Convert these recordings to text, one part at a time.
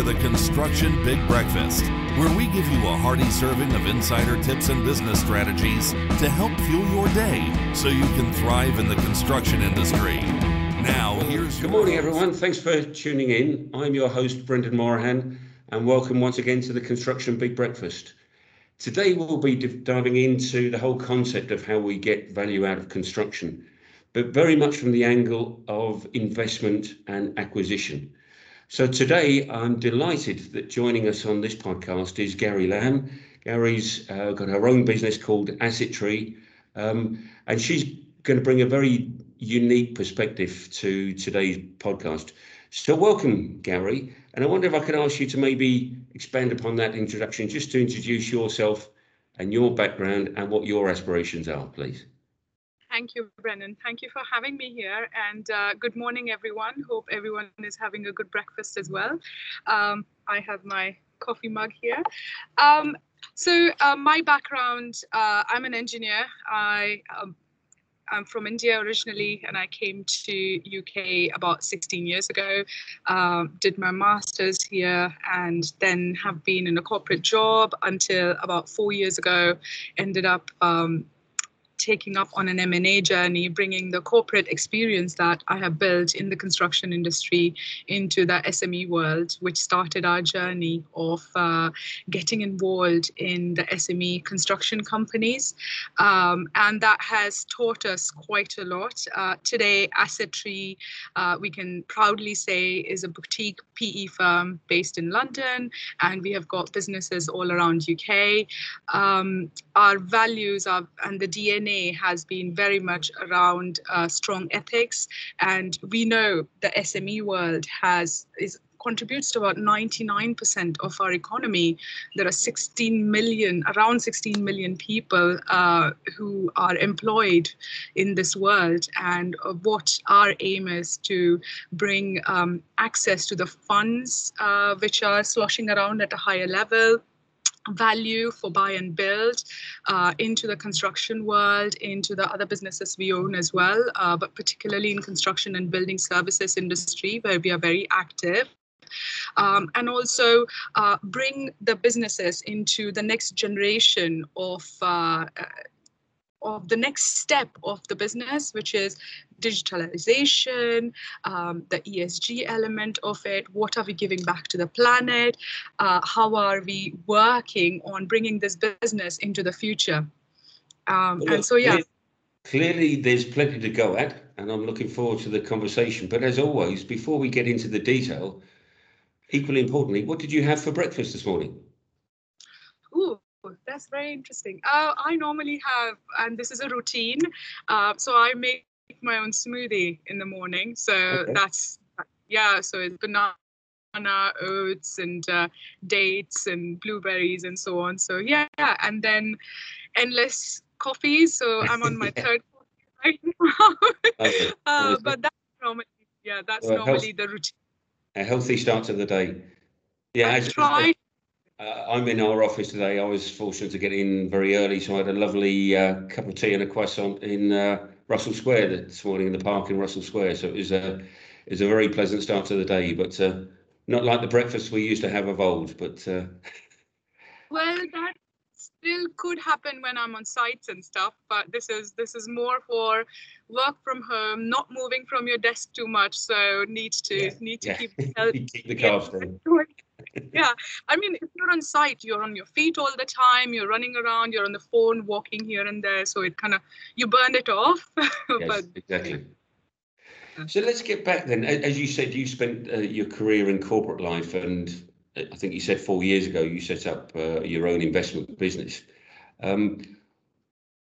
to the Construction Big Breakfast, where we give you a hearty serving of insider tips and business strategies to help fuel your day so you can thrive in the construction industry. Now, here's Good morning, everyone. Thanks for tuning in. I'm your host, Brendan Morahan, and welcome once again to the Construction Big Breakfast. Today, we'll be diving into the whole concept of how we get value out of construction, but very much from the angle of investment and acquisition. So today, I'm delighted that joining us on this podcast is Gauri Lamb. Gauri's uh, got her own business called Asset Tree, um, and she's going to bring a very unique perspective to today's podcast. So, welcome, Gauri. And I wonder if I could ask you to maybe expand upon that introduction, just to introduce yourself and your background and what your aspirations are, please. Thank you, Brendan. Thank you for having me here. And uh, good morning, everyone. Hope everyone is having a good breakfast as well. Um, I have my coffee mug here. Um, so, uh, my background uh, I'm an engineer. I um, I'm from India originally, and I came to UK about 16 years ago. Um, did my masters here, and then have been in a corporate job until about four years ago. Ended up um, taking up on an M&A journey, bringing the corporate experience that I have built in the construction industry into the SME world, which started our journey of uh, getting involved in the SME construction companies. Um, and that has taught us quite a lot. Uh, today, Asset Tree, uh, we can proudly say, is a boutique PE firm based in London, and we have got businesses all around UK. Um, our values are, and the DNA Has been very much around uh, strong ethics, and we know the SME world has is contributes to about 99% of our economy. There are 16 million, around 16 million people uh, who are employed in this world. And uh, what our aim is to bring um, access to the funds uh, which are sloshing around at a higher level value for buy and build uh, into the construction world, into the other businesses we own as well, uh, but particularly in construction and building services industry where we are very active. Um, and also uh, bring the businesses into the next generation of uh, of the next step of the business, which is digitalization, um, the ESG element of it. What are we giving back to the planet? Uh, how are we working on bringing this business into the future? Um, well, and so, yeah. Clearly, there's plenty to go at, and I'm looking forward to the conversation. But as always, before we get into the detail, equally importantly, what did you have for breakfast this morning? Ooh, that's very interesting. Uh, I normally have, and this is a routine. Uh, so I make my own smoothie in the morning. So okay. that's yeah. So it's banana, oats, and uh, dates, and blueberries, and so on. So yeah, and then endless coffees. So I'm on my third coffee right now. okay. uh, but that's normally yeah, that's well, normally health, the routine. A healthy start to the day. Yeah, I try. Uh, I'm in our office today. I was fortunate to get in very early, so I had a lovely uh, cup of tea and a croissant in uh, Russell Square this morning in the park in Russell Square. So it was a it was a very pleasant start to the day, but uh, not like the breakfast we used to have of old. But uh, well, that still could happen when I'm on sites and stuff. But this is this is more for work from home, not moving from your desk too much. So need to yeah, need to yeah. keep, keep the carbs down yeah i mean if you're on site you're on your feet all the time you're running around you're on the phone walking here and there so it kind of you burn it off. Yes, but, exactly. So let's get back then. As you said you spent uh, your career in corporate life and uh, i think you said four years ago you set up uh, your own investment business. Um,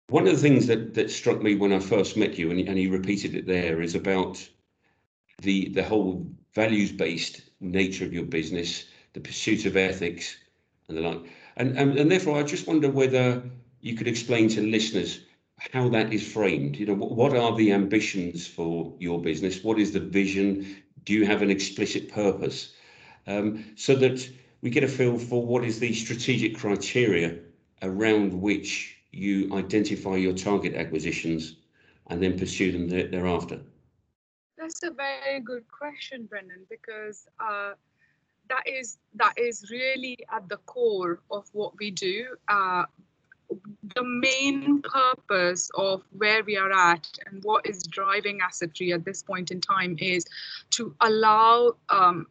one of the things that, that struck me when I first met you, and, and you repeated it there, is about the the whole values based nature of your business the pursuit of ethics and the like. And, and, and therefore, I just wonder whether you could explain to listeners how that is framed. You know, what, what are the ambitions for your business? What is the vision? Do you have an explicit purpose? Um, so that we get a feel for what is the strategic criteria around which you identify your target acquisitions and then pursue them thereafter? That's a very good question, Brendan, because uh, that is that is really at the core of what we do. Uh, the main purpose of where we are at and what is driving Asset Tree at this point in time is to allow um,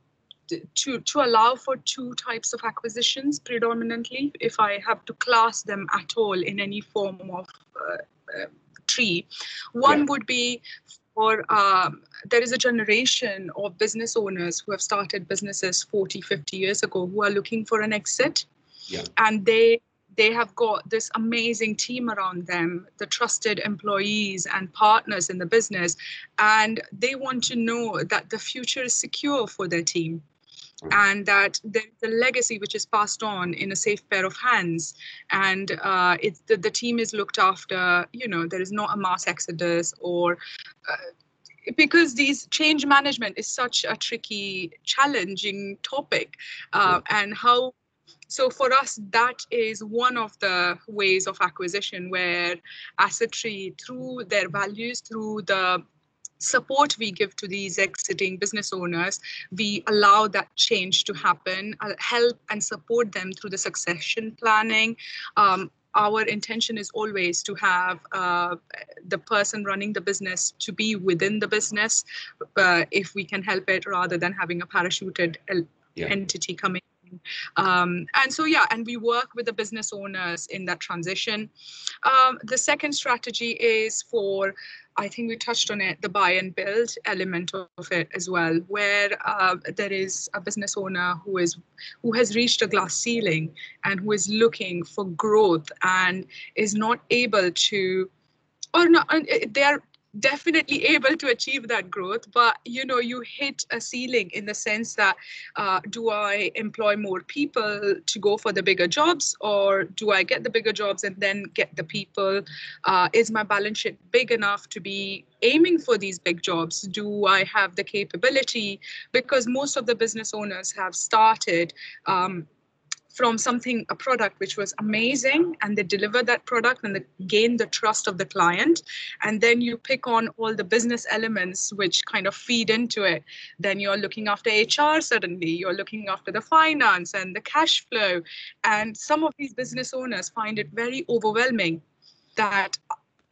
to to allow for two types of acquisitions predominantly if i have to class them at all in any form of uh, uh, tree one yeah. would be for um, there is a generation of business owners who have started businesses 40 50 years ago who are looking for an exit. Yeah. and they they have got this amazing team around them, the trusted employees and partners in the business, and they want to know that the future is secure for their team and that there's a legacy which is passed on in a safe pair of hands. And uh, it's the, the team is looked after you know there is not a mass exodus or uh, because these change management is such a tricky challenging topic uh, and how so for us that is one of the ways of acquisition where asset tree through their values through the support we give to these exiting business owners, we allow that change to happen, uh, help and support them through the succession planning. Um, our intention is always to have uh, the person running the business to be within the business uh, if we can help it rather than having a parachuted yeah. entity coming um, and so, yeah, and we work with the business owners in that transition. Um, the second strategy is for, I think we touched on it, the buy and build element of it as well, where uh, there is a business owner who is who has reached a glass ceiling and who is looking for growth and is not able to or not they are definitely able to achieve that growth but you know you hit a ceiling in the sense that uh, do i employ more people to go for the bigger jobs or do i get the bigger jobs and then get the people? Uh, is my balance sheet big enough to be aiming for these big jobs? Do i have the capability? Because most of the business owners have started um, from something a product which was amazing and they deliver that product and they gain the trust of the client and then you pick on all the business elements which kind of feed into it then you're looking after hr suddenly you're looking after the finance and the cash flow and some of these business owners find it very overwhelming that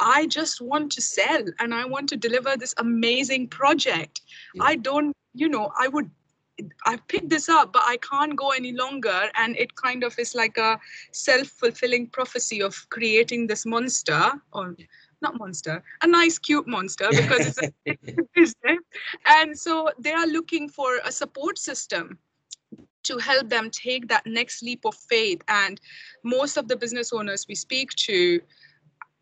I just want to sell and I want to deliver this amazing project. Yeah. I don't, you know, I would I picked this up, but I can't go any longer. And it kind of is like a self fulfilling prophecy of creating this monster or not monster, a nice, cute monster because it's a business. And so they are looking for a support system to help them take that next leap of faith. And most of the business owners we speak to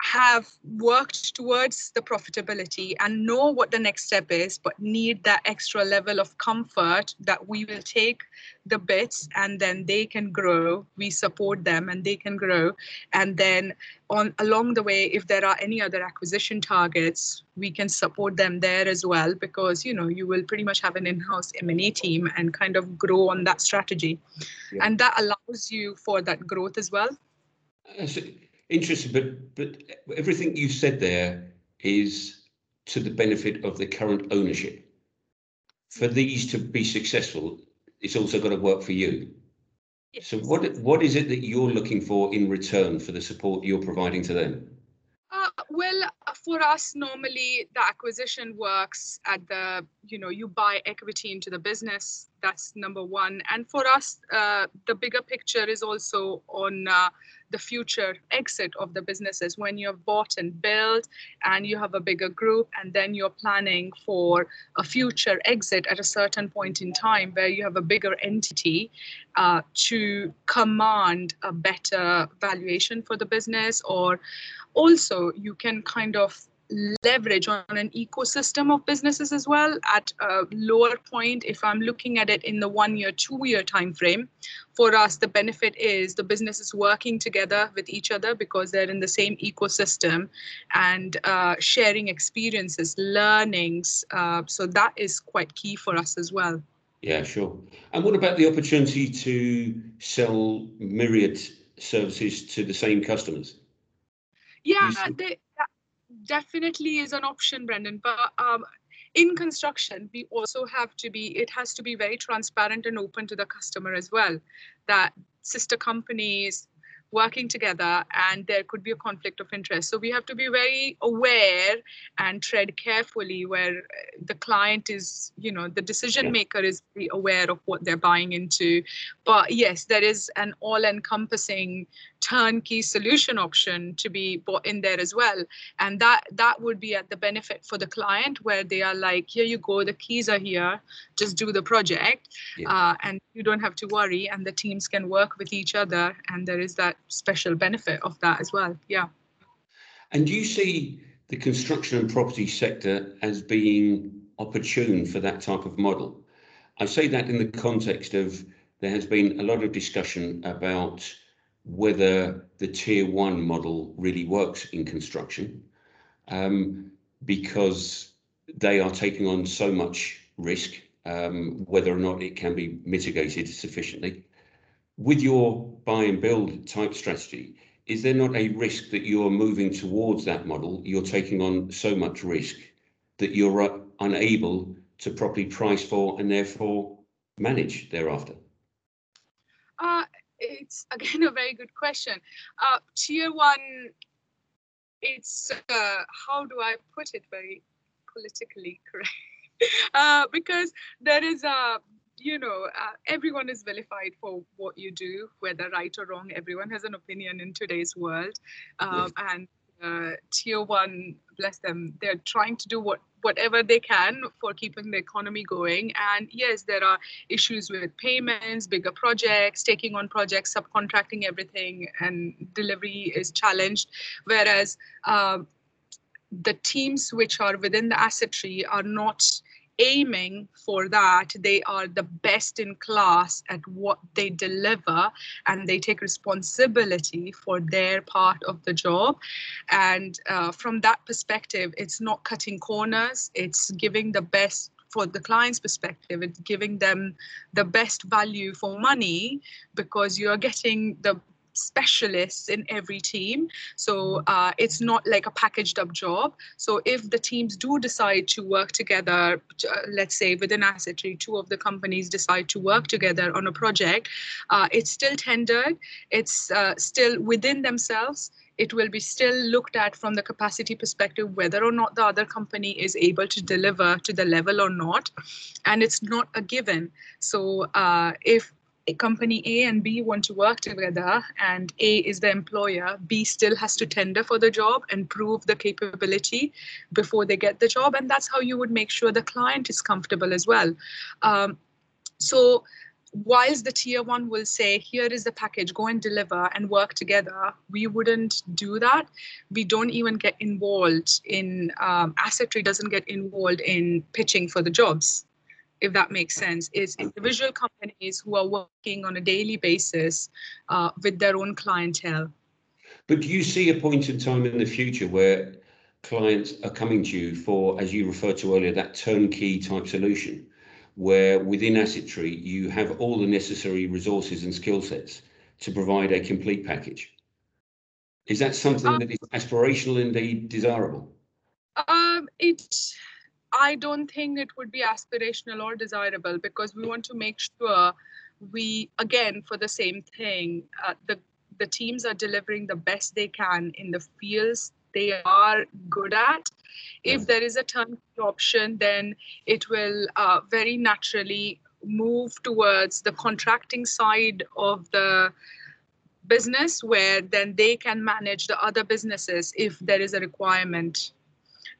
have worked towards the profitability and know what the next step is, but need that extra level of comfort that we will take the bits and then they can grow. We support them and they can grow. And then on along the way, if there are any other acquisition targets, we can support them there as well because you know you will pretty much have an in-house M&A team and kind of grow on that strategy. Yeah. And that allows you for that growth as well. So Interesting, but but everything you said there is to the benefit of the current ownership. For these to be successful, it's also got to work for you. Yes. So what what is it that you're looking for in return for the support you're providing to them? Uh, well, for us, normally the acquisition works at the, you know, you buy equity into the business. That's number one. And for us, uh, the bigger picture is also on uh, the future exit of the businesses when you've bought and built and you have a bigger group and then you're planning for a future exit at a certain point in time where you have a bigger entity uh, to command a better valuation for the business or also you can kind of leverage on an ecosystem of businesses as well at a lower point. If i'm looking at it in the one year two year time frame for us the benefit is the business is working together with each other because they're in the same ecosystem and uh, sharing experiences learnings uh, so that is quite key for us as well. Yeah sure. And what about the opportunity to sell myriad services to the same customers yeah they, definitely is an option, Brendan. But um, in construction, we also have to be, it has to be very transparent and open to the customer as well. That sister companies, working together and there could be a conflict of interest. So we have to be very aware and tread carefully where the client is, you know, the decision maker is aware of what they're buying into. But yes, there is an all encompassing turnkey solution option to be bought in there as well. And that that would be at the benefit for the client where they are like here you go the keys are here just do the project yeah. uh, and you don't have to worry and the teams can work with each other and there is that special benefit of that as well. Yeah. And do you see the construction and property sector as being opportune for that type of model? I say that in the context of there has been a lot of discussion about whether the tier one model really works in construction um, because they are taking on so much risk, um, whether or not it can be mitigated sufficiently. With your buy and build type strategy, is there not a risk that you're moving towards that model? You're taking on so much risk that you're uh, unable to properly price for and therefore manage thereafter? Uh, it's again a very good question. Uh, tier one, it's uh, how do I put it very politically correct? uh, because there is a you know, uh, everyone is vilified for what you do, whether right or wrong. Everyone has an opinion in today's world, um, and uh, tier one, bless them, they're trying to do what whatever they can for keeping the economy going. And yes, there are issues with payments, bigger projects, taking on projects, subcontracting everything, and delivery is challenged. Whereas uh, the teams which are within the asset tree are not aiming for that they are the best in class at what they deliver and they take responsibility for their part of the job. And uh, from that perspective it's not cutting corners it's giving the best for the client's perspective it's giving them the best value for money because you're getting the specialists in every team. So uh, it's not like a packaged up job. So if the teams do decide to work together, uh, let's say within Asset Tree, two of the companies decide to work together on a project, uh, it's still tendered, it's uh, still within themselves it will be still looked at from the capacity perspective whether or not the other company is able to deliver to the level or not and it's not a given so uh, if company A and B want to work together and A is the employer, B still has to tender for the job and prove the capability before they get the job. And that's how you would make sure the client is comfortable as well. Um, so whilst the tier one will say, here is the package, go and deliver and work together, we wouldn't do that. We don't even get involved in, um, Asset Tree doesn't get involved in pitching for the jobs if that makes sense, is individual companies who are working on a daily basis uh, with their own clientele. But do you see a point in time in the future where clients are coming to you for, as you referred to earlier, that turnkey type solution, where within Asset Tree you have all the necessary resources and skill sets to provide a complete package? Is that something um, that is aspirational, indeed desirable? Um, it I don't think it would be aspirational or desirable because we want to make sure we, again, for the same thing, uh, the the teams are delivering the best they can in the fields they are good at. If there is a turnkey option, then it will uh, very naturally move towards the contracting side of the business where then they can manage the other businesses if there is a requirement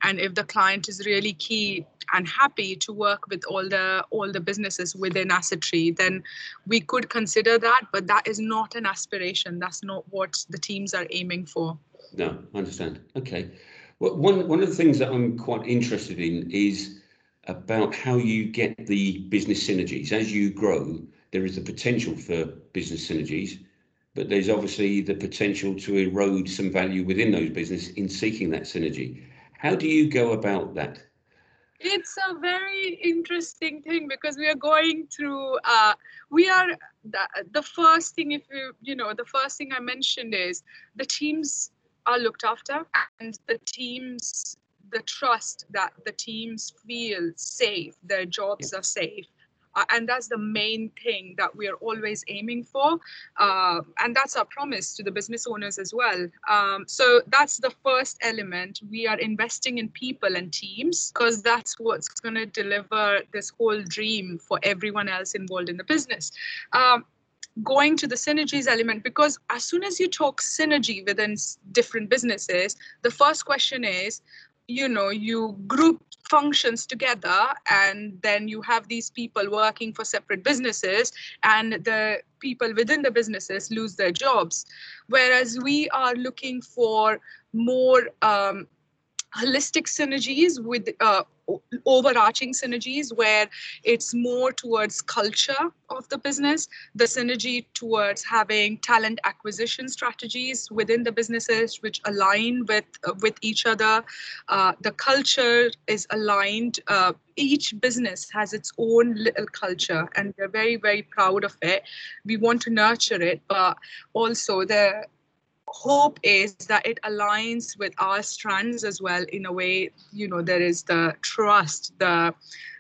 and if the client is really key and happy to work with all the all the businesses within asset tree then we could consider that but that is not an aspiration. That's not what the teams are aiming for. No i understand. Okay. Well one one of the things that i'm quite interested in is about how you get the business synergies. As you grow there is the potential for business synergies but there's obviously the potential to erode some value within those business in seeking that synergy how do you go about that? It's a very interesting thing because we are going through, uh, we are, the, the first thing, if you, you know, the first thing I mentioned is the teams are looked after and the teams the trust that the teams feel safe, their jobs are safe. Uh, and that's the main thing that we are always aiming for. Uh, and that's our promise to the business owners as well. Um, so that's the first element. We are investing in people and teams because that's what's going to deliver this whole dream for everyone else involved in the business. Um, going to the synergies element because as soon as you talk synergy within different businesses the first question is you know you group functions together and then you have these people working for separate businesses and the people within the businesses lose their jobs. Whereas we are looking for more um, holistic synergies with uh, overarching synergies where it's more towards culture of the business the synergy towards having talent acquisition strategies within the businesses which align with uh, with each other. Uh, the culture is aligned uh, each business has its own little culture and we're very very proud of it. We want to nurture it but also the hope is that it aligns with our strands as well in a way you know there is the trust the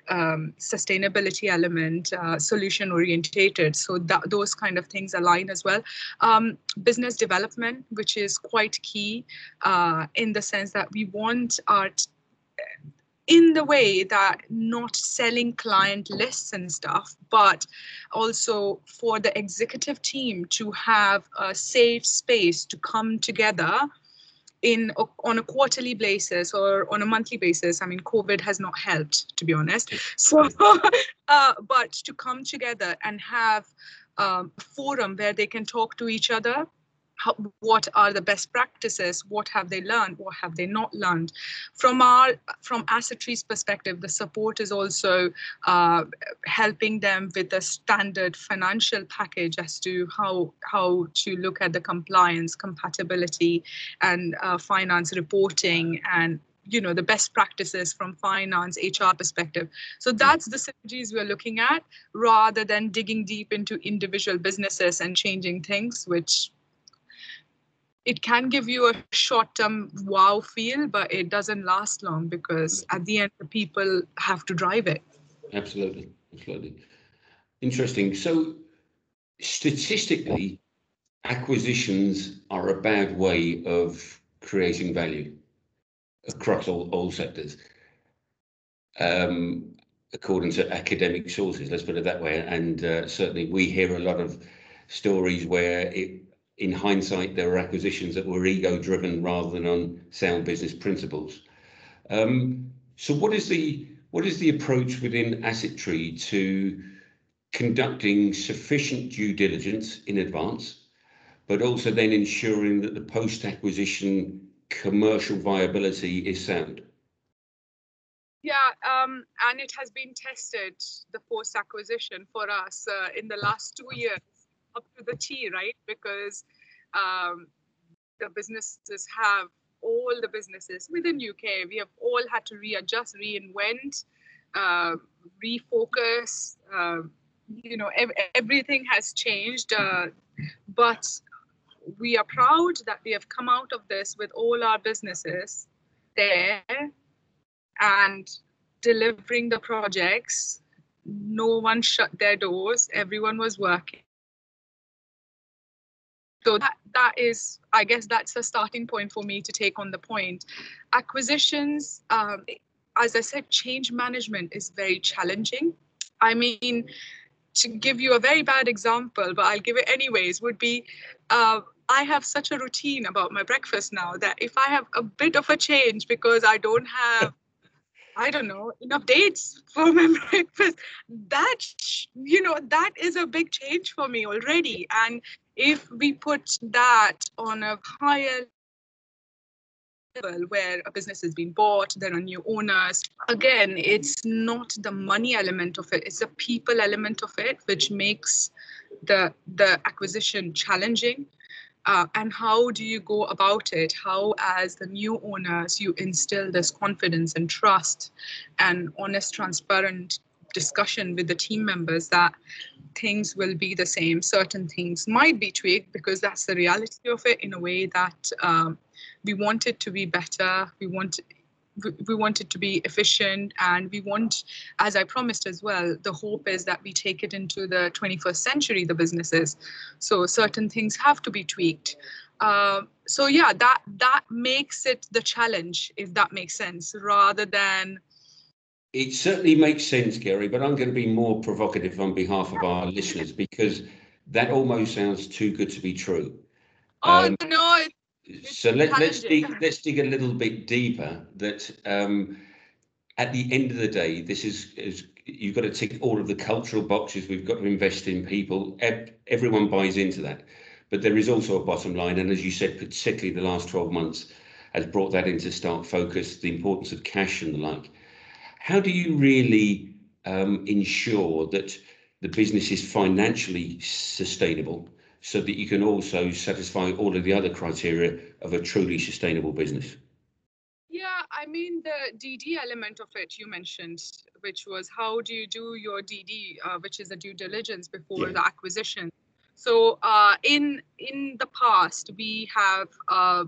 um, sustainability element uh, solution orientated. So that those kind of things align as well. Um, business development which is quite key uh, in the sense that we want our in the way that not selling client lists and stuff, but also for the executive team to have a safe space to come together in on a quarterly basis or on a monthly basis. I mean, COVID has not helped, to be honest. So, uh, but to come together and have um, a forum where they can talk to each other how, what are the best practices what have they learned what have they not learned? From our from asset tree's perspective the support is also uh, helping them with a standard financial package as to how how to look at the compliance compatibility and uh, finance reporting and you know the best practices from finance hr perspective. So that's the synergies we're looking at rather than digging deep into individual businesses and changing things which it can give you a short-term wow feel, but it doesn't last long because at the end, the people have to drive it. Absolutely, absolutely. Interesting. So, statistically, acquisitions are a bad way of creating value across all, all sectors. Um, according to academic sources, let's put it that way. And uh, certainly, we hear a lot of stories where it in hindsight, there were acquisitions that were ego driven rather than on sound business principles. Um, so, what is the what is the approach within Asset Tree to conducting sufficient due diligence in advance, but also then ensuring that the post acquisition commercial viability is sound? Yeah, um, and it has been tested the post acquisition for us uh, in the last two years up to the T, right? Because um, the businesses have all the businesses within UK. We have all had to readjust, reinvent, uh, refocus. Uh, you know, ev- everything has changed, uh, but we are proud that we have come out of this with all our businesses there and delivering the projects. No one shut their doors. Everyone was working so that that is i guess that's a starting point for me to take on the point. Acquisitions um, as i said change management is very challenging. I mean to give you a very bad example but i'll give it anyways would be uh, i have such a routine about my breakfast now that if i have a bit of a change because i don't have I don't know, enough dates for my breakfast. That, you know, that is a big change for me already. And if we put that on a higher level where a business has been bought, there are new owners, again, it's not the money element of it, it's the people element of it, which makes the the acquisition challenging. Uh, and how do you go about it? How, as the new owners, you instill this confidence and trust and honest, transparent discussion with the team members that things will be the same. Certain things might be tweaked because that's the reality of it in a way that um, we want it to be better. We want we want it to be efficient and we want as i promised as well the hope is that we take it into the 21st century the businesses. So certain things have to be tweaked. Uh, so yeah that that makes it the challenge if that makes sense rather than it certainly makes sense gauri but i'm going to be more provocative on behalf of our listeners because that almost sounds too good to be true. Oh um, no so let, us dig let's dig a little bit deeper that um, at the end of the day this is, is you've got to tick all of the cultural boxes. We've got to invest in people. Everyone buys into that. But there is also a bottom line. And as you said particularly the last 12 months has brought that into stark focus the importance of cash and the like. How do you really um, ensure that the business is financially sustainable so that you can also satisfy all of the other criteria of a truly sustainable business? Yeah, I mean, the DD element of it you mentioned, which was how do you do your DD, uh, which is a due diligence before yeah. the acquisition. So uh, in in the past, we have uh,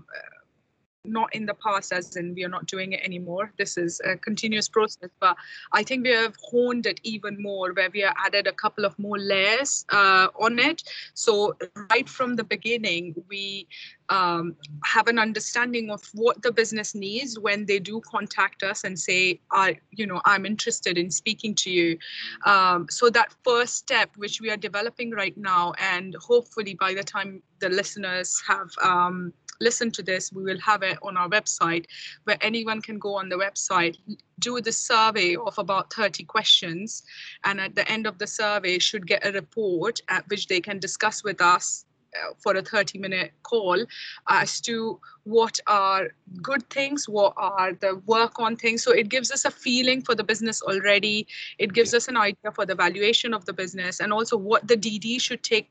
not in the past as in we are not doing it anymore. This is a continuous process but i think we have honed it even more where we have added a couple of more layers uh, on it. So right from the beginning we um, have an understanding of what the business needs when they do contact us and say i you know i'm interested in speaking to you. Um, so that first step which we are developing right now and hopefully by the time the listeners have um, listen to this, we will have it on our website where anyone can go on the website, do the survey of about 30 questions, and at the end of the survey should get a report at which they can discuss with us uh, for a 30 minute call as to what are good things what are the work on things. So it gives us a feeling for the business already. It gives us an idea for the valuation of the business and also what the dd should take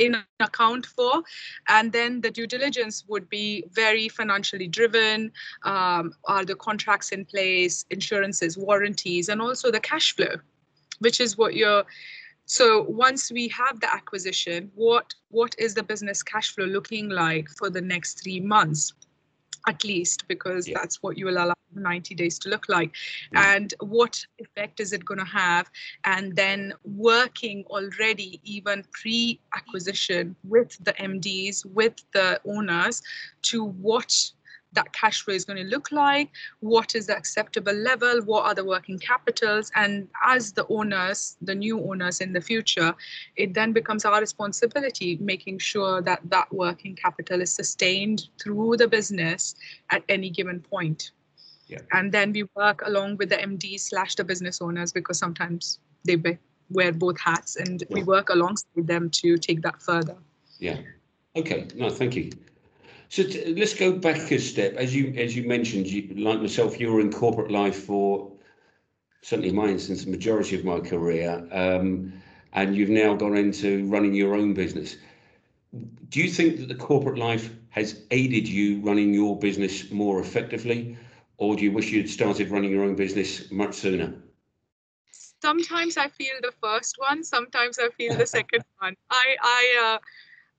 in account for. And then the due diligence would be very financially driven. Um, are the contracts in place, insurances, warranties, and also the cash flow, which is what you're. So once we have the acquisition, what what is the business cash flow looking like for the next three months? At least because yeah. that's what you will allow 90 days to look like yeah. and what effect is it going to have and then working already even pre-acquisition with the mds with the owners to watch that cash flow is going to look like, what is the acceptable level, what are the working capitals, and as the owners, the new owners in the future, it then becomes our responsibility making sure that that working capital is sustained through the business at any given point. Yeah. And then we work along with the MD slash the business owners because sometimes they wear both hats and yeah. we work alongside them to take that further. Yeah. Okay. No, thank you. So t- let's go back a step. As you as you mentioned, you, like myself, you were in corporate life for certainly in my instance, the majority of my career, um, and you've now gone into running your own business. Do you think that the corporate life has aided you running your business more effectively, or do you wish you'd started running your own business much sooner? Sometimes I feel the first one. Sometimes I feel the second one. I, I, uh,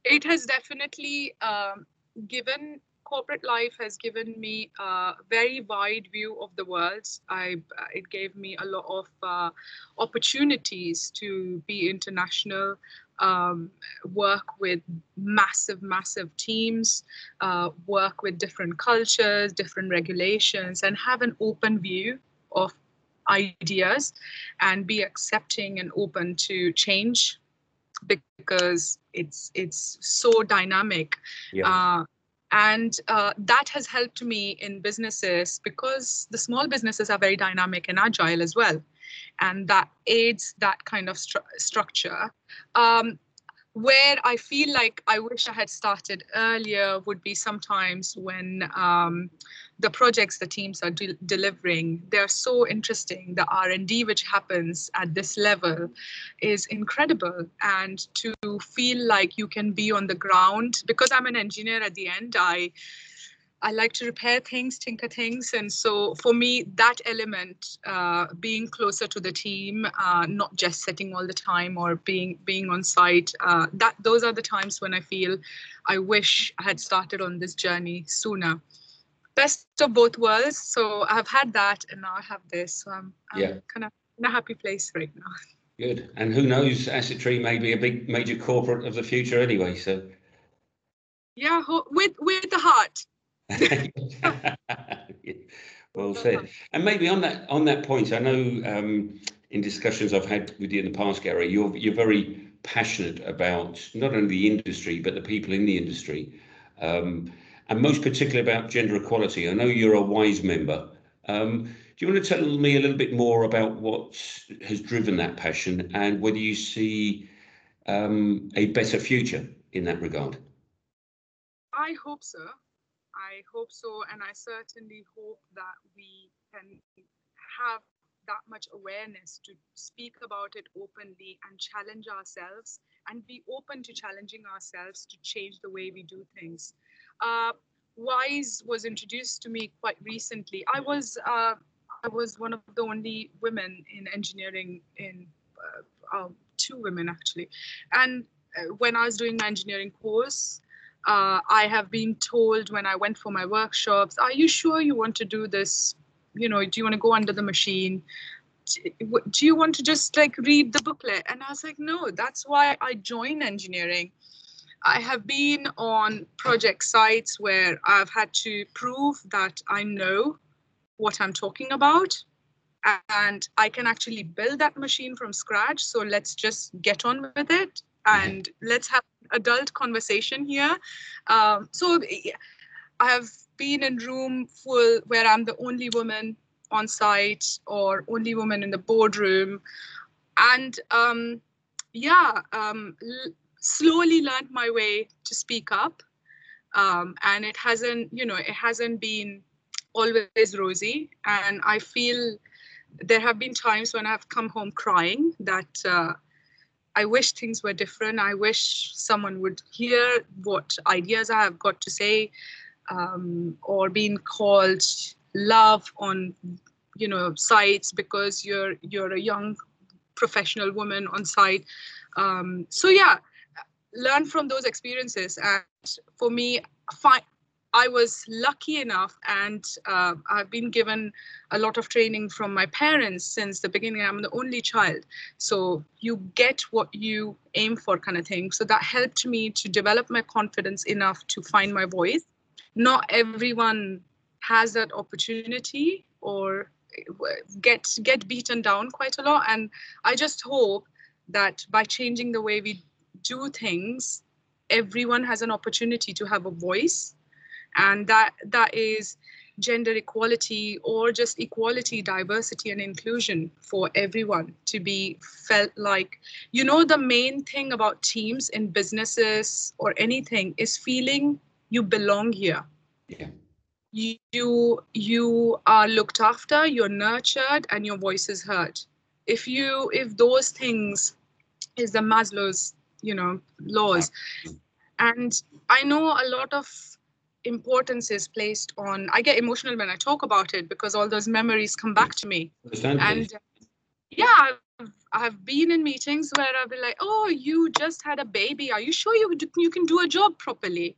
it has definitely um, given corporate life has given me a very wide view of the world. I it gave me a lot of uh, opportunities to be international, um, work with massive, massive teams, uh, work with different cultures, different regulations, and have an open view of ideas and be accepting and open to change because it's it's so dynamic. Yeah. Uh, and uh, that has helped me in businesses because the small businesses are very dynamic and agile as well and that aids that kind of stru- structure um, where I feel like I wish I had started earlier would be sometimes when um, the projects the teams are de- delivering they're so interesting. The R and D which happens at this level is incredible, and to feel like you can be on the ground because I'm an engineer at the end. I I like to repair things, tinker things, and so for me, that element, uh, being closer to the team, uh, not just sitting all the time or being being on site, uh, that those are the times when I feel I wish I had started on this journey sooner. Best of both worlds. So I've had that, and now I have this. So I'm, I'm Yeah. kind of in a happy place right now. Good. And who knows, Asset Tree may be a big major corporate of the future anyway. So Yeah, with with the heart. well said. And maybe on that on that point, I know um, in discussions I've had with you in the past, Gauri, you're you're very passionate about not only the industry but the people in the industry, um, and most particularly about gender equality. I know you're a WISE member. Um, do you want to tell me a little bit more about what has driven that passion and whether you see um, a better future in that regard? I hope so. I hope so, and I certainly hope that we can have that much awareness to speak about it openly and challenge ourselves and be open to challenging ourselves to change the way we do things. Uh, WISE was introduced to me quite recently. I was uh, I was one of the only women in engineering in uh, uh, two women actually, and uh, when I was doing my engineering course, uh, I have been told when I went for my workshops, "Are you sure you want to do this? You know, do you want to go under the machine? Do you want to just like read the booklet?" And I was like, "No, that's why I joined engineering." I have been on project sites where I've had to prove that I know what I'm talking about and I can actually build that machine from scratch. So let's just get on with it and let's have an adult conversation here. Um, so I have been in room full where I'm the only woman on site or only woman in the boardroom, and um, yeah, um, slowly learned my way to speak up. Um, and it hasn't, you know, it hasn't been always rosy. And I feel there have been times when I've come home crying that uh, I wish things were different. I wish someone would hear what ideas I have got to say, um, or being called love on, you know, sites because you're you're a young professional woman on site. Um, so yeah, learn from those experiences. And for me, fi- I was lucky enough, and uh, I've been given a lot of training from my parents since the beginning. I'm the only child, so you get what you aim for, kind of thing. So that helped me to develop my confidence enough to find my voice. Not everyone has that opportunity, or get get beaten down quite a lot. And I just hope that by changing the way we do things, everyone has an opportunity to have a voice. And that that is gender equality or just equality diversity and inclusion for everyone to be felt like. You know the main thing about teams in businesses or anything is feeling you belong here. Yeah. you you, you are looked after you're nurtured and your voice is heard. If you if those things is the maslow's you know laws. And i know a lot of importance is placed on i get emotional when i talk about it because all those memories come back to me. And yeah I've, I've been in meetings where i've been like oh you just had a baby. Are you sure you, you can do a job properly?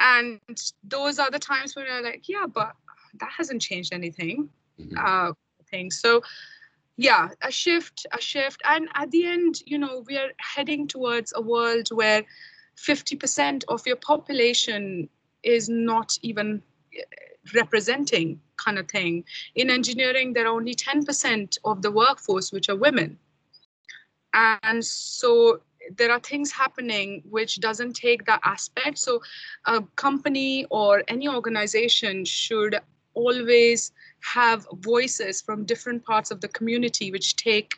And those are the times when i'm like yeah but that hasn't changed anything Mhm. uh thing. So yeah a shift a shift. And at the end you know we are heading towards a world where 50% of your population is not even eh, representing kind of thing. In engineering there are only 10% of the workforce which are women. And so there are things happening which doesn't take that aspect. So a company or any organization should always have voices from different parts of the community which take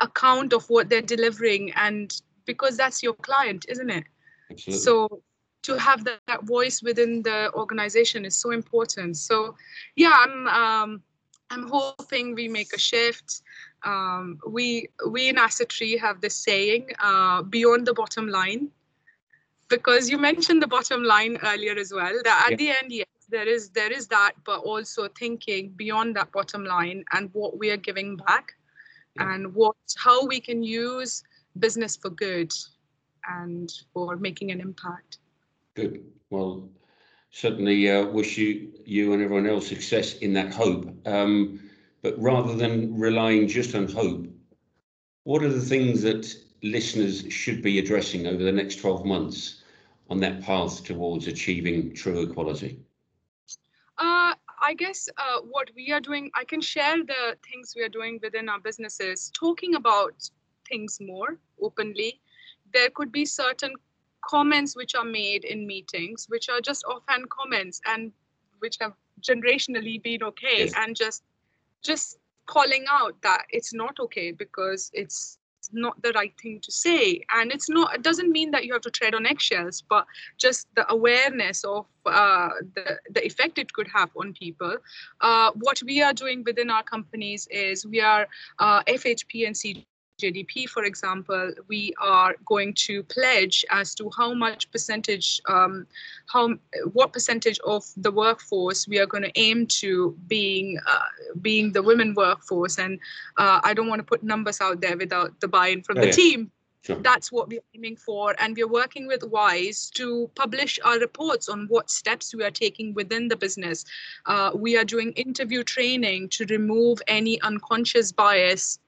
account of what they're delivering and because that's your client isn't it Absolutely. so to have that, that voice within the organization is so important so yeah i'm um, i'm hoping we make a shift um, we we in asset tree have this saying uh, beyond the bottom line because you mentioned the bottom line earlier as well that at Yeah. the end yes there is there is that but also thinking beyond that bottom line and what we are giving back Yeah. and what how we can use business for good and for making an impact Good. Well, certainly uh, wish you you and everyone else success in that hope. Um, but rather than relying just on hope, what are the things that listeners should be addressing over the next 12 months on that path towards achieving true equality? I guess uh, what we are doing, I can share the things we are doing within our businesses, talking about things more openly. There could be certain comments which are made in meetings, which are just offhand comments and which have generationally been okay, yes. and just just calling out that it's not okay because it's not the right thing to say. And it's not it doesn't mean that you have to tread on eggshells but just the awareness of uh, the, the effect it could have on people. Uh, what we are doing within our companies is we are uh, fhp and c JDP, for example, we are going to pledge as to how much percentage, um, how what percentage of the workforce we are going to aim to being uh, being the women workforce. And uh, I don't want to put numbers out there without the buy-in from oh, the yeah. team. Sure. That's what we're aiming for. And we're working with WISE to publish our reports on what steps we are taking within the business. Uh, we are doing interview training to remove any unconscious bias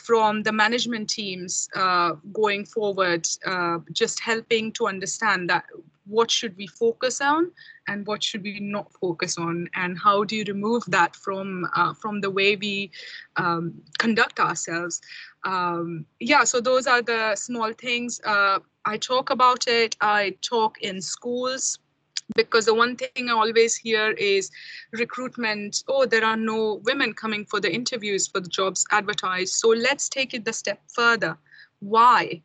from the management teams uh, going forward, uh, just helping to understand that what should we focus on and what should we not focus on, and how do you remove that from uh, from the way we um, conduct ourselves. Um, yeah, so those are the small things. Uh, I talk about it. I talk in schools because the one thing I always hear is recruitment. Oh, there are no women coming for the interviews for the jobs advertised. So let's take it the step further. Why?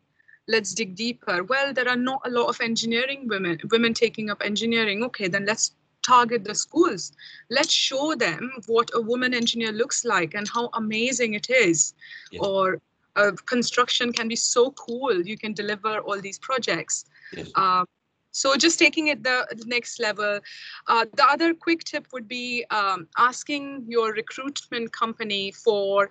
Let's dig deeper. Well, there are not a lot of engineering women, women taking up engineering. Okay, then let's target the schools. Let's show them what a woman engineer looks like and how amazing it is. Yeah. Or uh, construction can be so cool. You can deliver all these projects. Yes. Um, so just taking it the, next level. Uh, the other quick tip would be um, asking your recruitment company for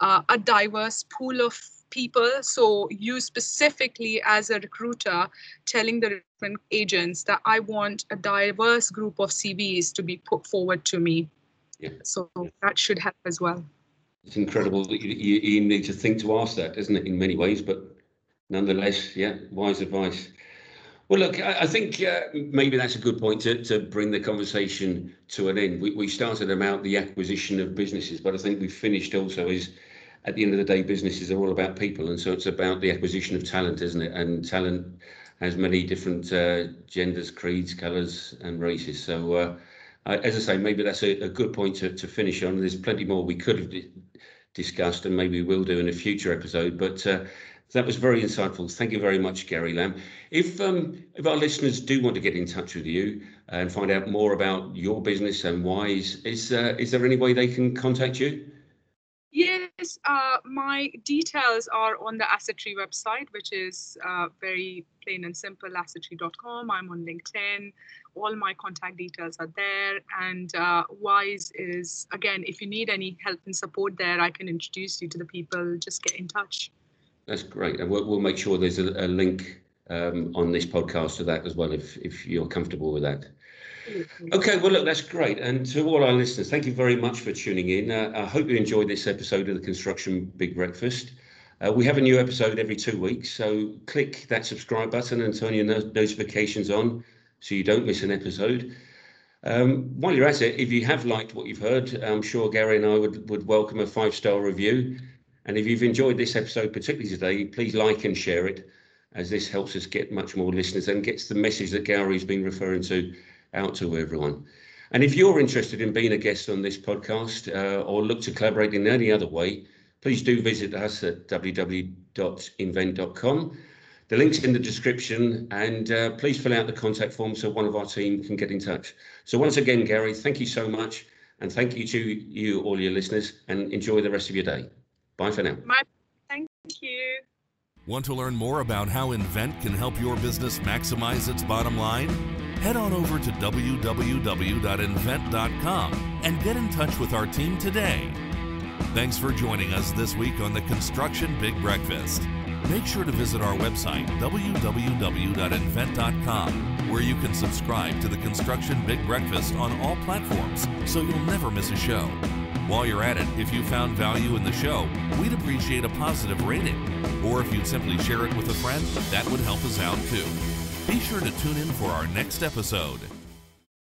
uh, a diverse pool of people. So you specifically as a recruiter telling the recruitment agents that I want a diverse group of CVs to be put forward to me. Yeah. So that should help as well. It's incredible that you, you, you need to think to ask that, isn't it, in many ways, but nonetheless, yeah, wise advice. Well, look, I, I think uh, maybe that's a good point to, to bring the conversation to an end. We, we started about the acquisition of businesses, but I think we've finished also is at the end of the day, businesses are all about people. And so it's about the acquisition of talent, isn't it? And talent has many different uh, genders, creeds, colours, and races. So, uh, as I say, maybe that's a, a, good point to, to finish on. There's plenty more we could have discussed, and maybe we will do in a future episode. But uh, that was very insightful. Thank you very much, Gauri Lamb. If um, if our listeners do want to get in touch with you and find out more about your business and Wise, is uh, is there any way they can contact you? Yes, uh, my details are on the Assetry website, which is uh, very plain and simple, assetry.com. I'm on LinkedIn. All my contact details are there. And uh, Wise is, again, if you need any help and support there, I can introduce you to the people. Just get in touch. That's great. And we'll, we'll make sure there's a, a link um, on this podcast to that as well, if, if you're comfortable with that. Okay, well, look, that's great. And to all our listeners, thank you very much for tuning in. Uh, I hope you enjoyed this episode of the Construction Big Breakfast. Uh, we have a new episode every two weeks, so click that subscribe button and turn your no- notifications on so you don't miss an episode. Um, while you're at it, if you have liked what you've heard, I'm sure Gauri and I would, would welcome a five star review. And if you've enjoyed this episode, particularly today, please like and share it, as this helps us get much more listeners and gets the message that Gauri's been referring to out to everyone. And if you're interested in being a guest on this podcast uh, or look to collaborate in any other way, please do visit us at www.invent.com. The link's in the description, and uh, please fill out the contact form so one of our team can get in touch. So, once again, Gary, thank you so much, and thank you to you, all your listeners, and enjoy the rest of your day. Bye for now. My, thank you. Want to learn more about how Invent can help your business maximize its bottom line? Head on over to www.invent.com and get in touch with our team today. Thanks for joining us this week on the Construction Big Breakfast. Make sure to visit our website, www.invent.com, where you can subscribe to the Construction Big Breakfast on all platforms so you'll never miss a show. While you're at it, if you found value in the show, we'd appreciate a positive rating. Or if you'd simply share it with a friend, that would help us out too. Be sure to tune in for our next episode.